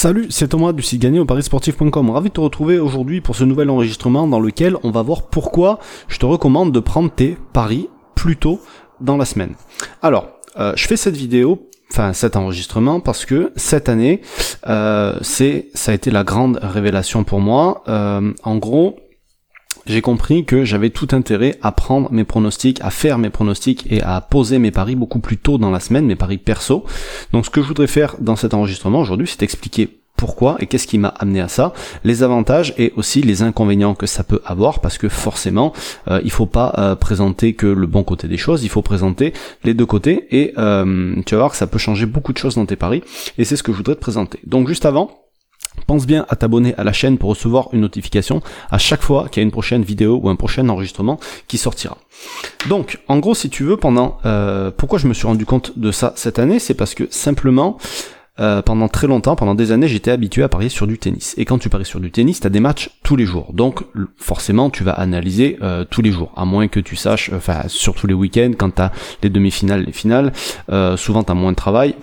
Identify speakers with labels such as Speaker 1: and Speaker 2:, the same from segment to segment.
Speaker 1: Salut, c'est Thomas du site gagné au parisportif.com. Ravi de te retrouver aujourd'hui pour ce nouvel enregistrement dans lequel on va voir pourquoi je te recommande de prendre tes paris plus tôt dans la semaine. Alors, euh, je fais cette vidéo enfin cet enregistrement parce que cette année euh, c'est ça a été la grande révélation pour moi euh, en gros j'ai compris que j'avais tout intérêt à prendre mes pronostics, à faire mes pronostics et à poser mes paris beaucoup plus tôt dans la semaine, mes paris perso. Donc ce que je voudrais faire dans cet enregistrement aujourd'hui, c'est expliquer pourquoi et qu'est-ce qui m'a amené à ça, les avantages et aussi les inconvénients que ça peut avoir parce que forcément euh, il faut pas euh, présenter que le bon côté des choses, il faut présenter les deux côtés et euh, tu vas voir que ça peut changer beaucoup de choses dans tes paris et c'est ce que je voudrais te présenter. Donc juste avant, Pense bien à t'abonner à la chaîne pour recevoir une notification à chaque fois qu'il y a une prochaine vidéo ou un prochain enregistrement qui sortira. Donc, en gros, si tu veux, pendant euh, pourquoi je me suis rendu compte de ça cette année, c'est parce que simplement euh, pendant très longtemps, pendant des années, j'étais habitué à parier sur du tennis. Et quand tu paries sur du tennis, tu as des matchs tous les jours. Donc forcément, tu vas analyser euh, tous les jours, à moins que tu saches, enfin surtout les week-ends, quand tu as les demi-finales, les finales, souvent tu as moins de travail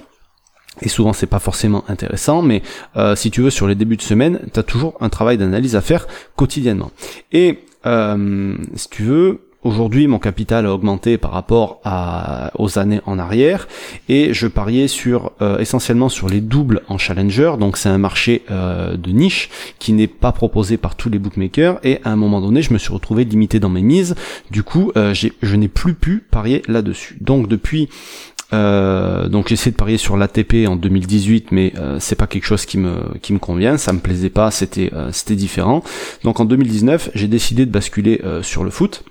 Speaker 1: et souvent c'est pas forcément intéressant, mais euh, si tu veux sur les débuts de semaine, tu as toujours un travail d'analyse à faire quotidiennement. Et euh, si tu veux, Aujourd'hui, mon capital a augmenté par rapport à, aux années en arrière et je pariais sur euh, essentiellement sur les doubles en challenger. Donc c'est un marché de niche qui n'est pas proposé par tous les bookmakers et à un moment donné, je me suis retrouvé limité dans mes mises. Du coup, je n'ai plus pu parier là-dessus. Donc depuis euh, donc j'ai essayé de parier sur l'ATP en 2018, mais euh, c'est pas quelque chose qui me qui me convient, ça me plaisait pas, c'était euh, c'était différent. Donc en 2019, j'ai décidé de basculer sur le foot.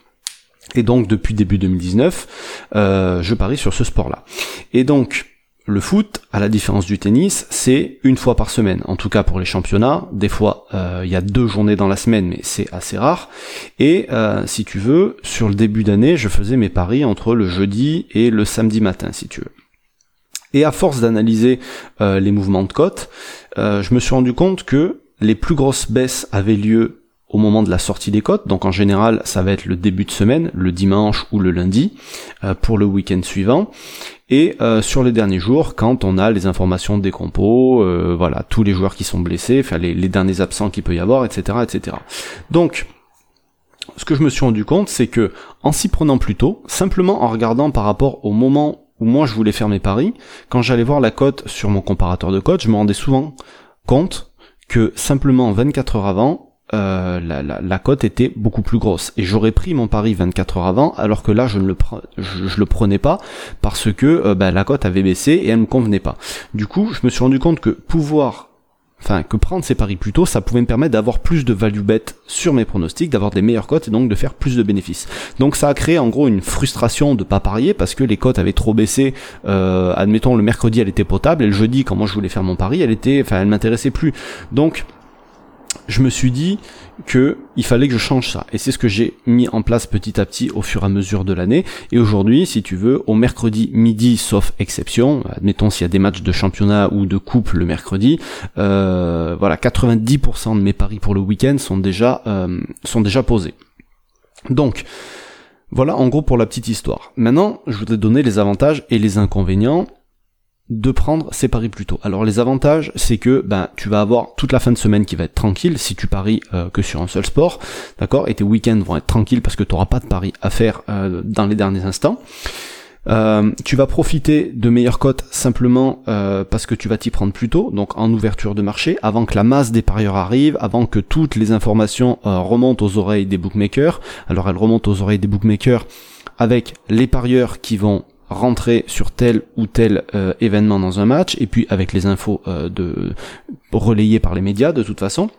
Speaker 1: Et donc depuis début 2019, je parie sur ce sport-là. Et donc le foot, à la différence du tennis, c'est une fois par semaine. En tout cas pour les championnats, des fois euh, il y a deux journées dans la semaine, mais c'est assez rare. Et euh, si tu veux, sur le début d'année, je faisais mes paris entre le jeudi et le samedi matin, si tu veux. Et à force d'analyser euh, les mouvements de cote, je me suis rendu compte que les plus grosses baisses avaient lieu au moment de la sortie des cotes. Donc en général, ça va être le début de semaine, le dimanche ou le lundi, pour le week-end suivant. Et euh, sur les derniers jours, quand on a les informations des compos, euh, voilà, tous les joueurs qui sont blessés, les, derniers absents qu'il peut y avoir, etc., etc. Donc, ce que je me suis rendu compte, c'est que en s'y prenant plus tôt, simplement en regardant par rapport au moment où moi je voulais faire mes paris, quand j'allais voir la cote sur mon comparateur de cote, je me rendais souvent compte que simplement 24 heures avant, euh, la, la, cote était beaucoup plus grosse. Et j'aurais pris mon pari 24 heures avant, alors que là je ne le, prenais pas parce que euh, bah, la cote avait baissé et elle me convenait pas. Du coup, je me suis rendu compte que pouvoir enfin que prendre ces paris plus tôt, ça pouvait me permettre d'avoir plus de value bet sur mes pronostics, d'avoir des meilleures cotes et donc de faire plus de bénéfices. Donc ça a créé en gros une frustration de pas parier parce que les cotes avaient trop baissé. Euh, admettons le mercredi elle était potable et le jeudi quand moi je voulais faire mon pari elle était, enfin elle m'intéressait plus. Donc je me suis dit que il fallait que je change ça. Et c'est ce que j'ai mis en place petit à petit au fur et à mesure de l'année. Et aujourd'hui si tu veux au mercredi midi sauf exception admettons s'il y a des matchs de championnat ou de coupe le mercredi euh, voilà 90% de mes paris pour le week-end sont déjà euh, sont déjà posés. Donc voilà en gros pour la petite histoire. Maintenant je voudrais donner les avantages et les inconvénients de prendre ces paris plus tôt. Alors les avantages, c'est que ben tu vas avoir toute la fin de semaine qui va être tranquille si tu paries euh, que sur un seul sport, d'accord, et tes week-ends vont être tranquilles parce que tu n'auras pas de paris à faire euh, dans les derniers instants. Euh, tu vas profiter de meilleures cotes simplement parce que tu vas t'y prendre plus tôt, donc en ouverture de marché, avant que la masse des parieurs arrive, avant que toutes les informations remontent aux oreilles des bookmakers. Alors elles remontent aux oreilles des bookmakers avec les parieurs qui vont rentrer sur tel ou tel euh, événement dans un match, et puis avec les infos euh, de relayées par les médias de toute façon.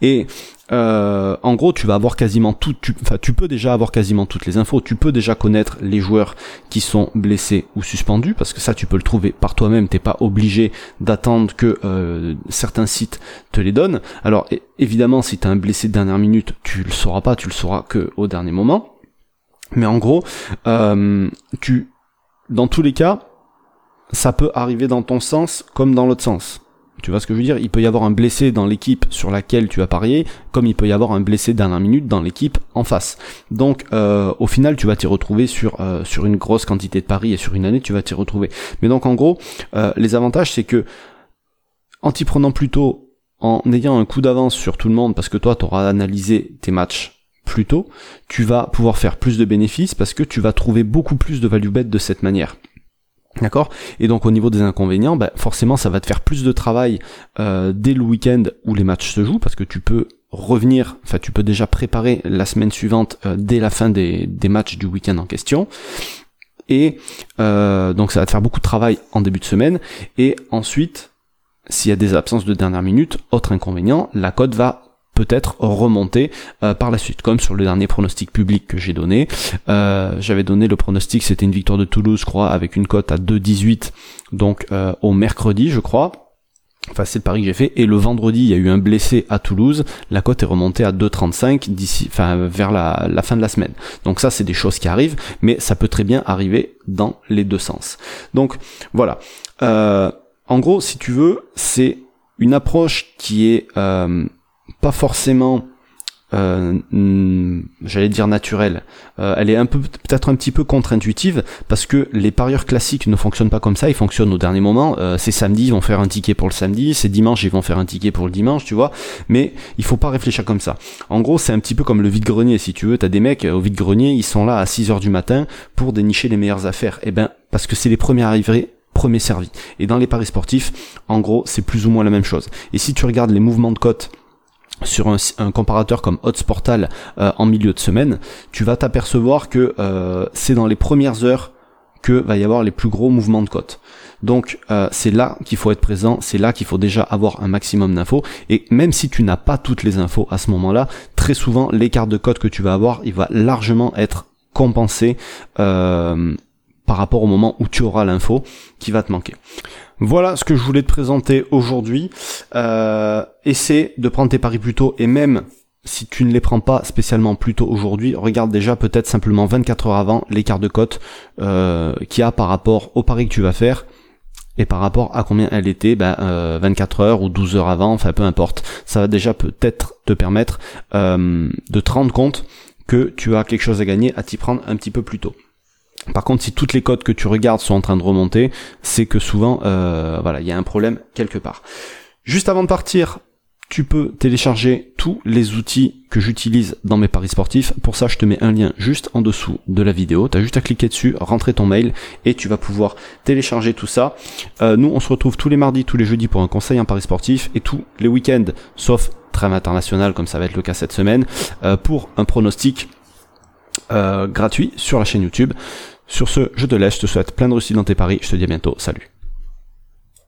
Speaker 1: Et euh, en gros, tu vas avoir quasiment tout, tu, enfin, tu peux déjà avoir quasiment toutes les infos. Tu peux déjà connaître les joueurs qui sont blessés ou suspendus, parce que ça, tu peux le trouver par toi-même. T'es pas obligé d'attendre que certains sites te les donnent. Alors, évidemment, si t'as un blessé de dernière minute, tu le sauras pas. Tu le sauras que au dernier moment. Mais en gros, euh, tu, dans tous les cas, ça peut arriver dans ton sens comme dans l'autre sens. Tu vois ce que je veux dire? Il peut y avoir un blessé dans l'équipe sur laquelle tu as parié, comme il peut y avoir un blessé dernière minute dans l'équipe en face. Donc, euh, au final, tu vas t'y retrouver sur euh, sur une grosse quantité de paris et sur une année, tu vas t'y retrouver. Mais donc, en gros, les avantages, c'est que en t'y prenant plus tôt, en ayant un coup d'avance sur tout le monde, parce que toi, tu auras analysé tes matchs plus tôt, tu vas pouvoir faire plus de bénéfices parce que tu vas trouver beaucoup plus de value bet de cette manière. D'accord? Et donc au niveau des inconvénients, bah, forcément ça va te faire plus de travail euh, dès le week-end où les matchs se jouent, parce que tu peux revenir, enfin tu peux déjà préparer la semaine suivante euh, dès la fin des, des matchs du week-end en question. Et euh, donc ça va te faire beaucoup de travail en début de semaine. Et ensuite, s'il y a des absences de dernière minute, autre inconvénient, la cote va peut-être remonter euh, par la suite, comme sur le dernier pronostic public que j'ai donné. Euh, J'avais donné le pronostic, c'était une victoire de Toulouse, je crois, avec une cote à 2,18, donc euh, au mercredi, je crois. Enfin, c'est le pari que j'ai fait. Et le vendredi, il y a eu un blessé à Toulouse. La cote est remontée à 2,35 d'ici, enfin, vers la, fin de la semaine. Donc ça, c'est des choses qui arrivent, mais ça peut très bien arriver dans les deux sens. Donc voilà. Euh, en gros, si tu veux, c'est une approche qui est euh, pas forcément euh, mm, j'allais dire naturelle. Euh, elle est un peu peut-être un petit peu contre-intuitive parce que les parieurs classiques ne fonctionnent pas comme ça, ils fonctionnent au dernier moment. Euh, c'est samedi, ils vont faire un ticket pour le samedi, c'est dimanche, ils vont faire un ticket pour le dimanche, tu vois. Mais il faut pas réfléchir comme ça. En gros, c'est un petit peu comme le vide-grenier, si tu veux. T'as des mecs au vide-grenier, ils sont là à 6 heures du matin pour dénicher les meilleures affaires. Et eh ben, parce que c'est les premiers arrivés premier servi. Et dans les paris sportifs, en gros, c'est plus ou moins la même chose. Et si tu regardes les mouvements de cote sur un, comparateur comme Hotsportal euh, en milieu de semaine, tu vas t'apercevoir que euh, c'est dans les premières heures que va y avoir les plus gros mouvements de cote. Donc euh, c'est là qu'il faut être présent, c'est là qu'il faut déjà avoir un maximum d'infos. Et même si tu n'as pas toutes les infos à ce moment-là, très souvent l'écart de cote que tu vas avoir, il va largement être compensé par rapport au moment où tu auras l'info qui va te manquer. Voilà ce que je voulais te présenter aujourd'hui. Euh, essaie de prendre tes paris plus tôt et même si tu ne les prends pas spécialement plus tôt aujourd'hui, regarde déjà peut-être simplement 24 heures avant l'écart de cote euh, qu'il y a par rapport au pari que tu vas faire et par rapport à combien elle était, ben, 24 euh, heures ou 12 heures avant, enfin peu importe. Ça va déjà peut-être te permettre euh, de te rendre compte que tu as quelque chose à gagner à t'y prendre un petit peu plus tôt. Par contre, si toutes les codes que tu regardes sont en train de remonter, c'est que souvent, euh, voilà, il y a un problème quelque part. Juste avant de partir, tu peux télécharger tous les outils que j'utilise dans mes paris sportifs. Pour ça, je te mets un lien juste en dessous de la vidéo. Tu as juste à cliquer dessus, rentrer ton mail et tu vas pouvoir télécharger tout ça. Euh, nous, on se retrouve tous les mardis, tous les jeudis pour un conseil en paris sportif et tous les week-ends, sauf trêve international comme ça va être le cas cette semaine, euh, pour un pronostic gratuit sur la chaîne YouTube. Sur ce, je te laisse, je te souhaite plein de réussite dans tes paris, je te dis à bientôt, salut.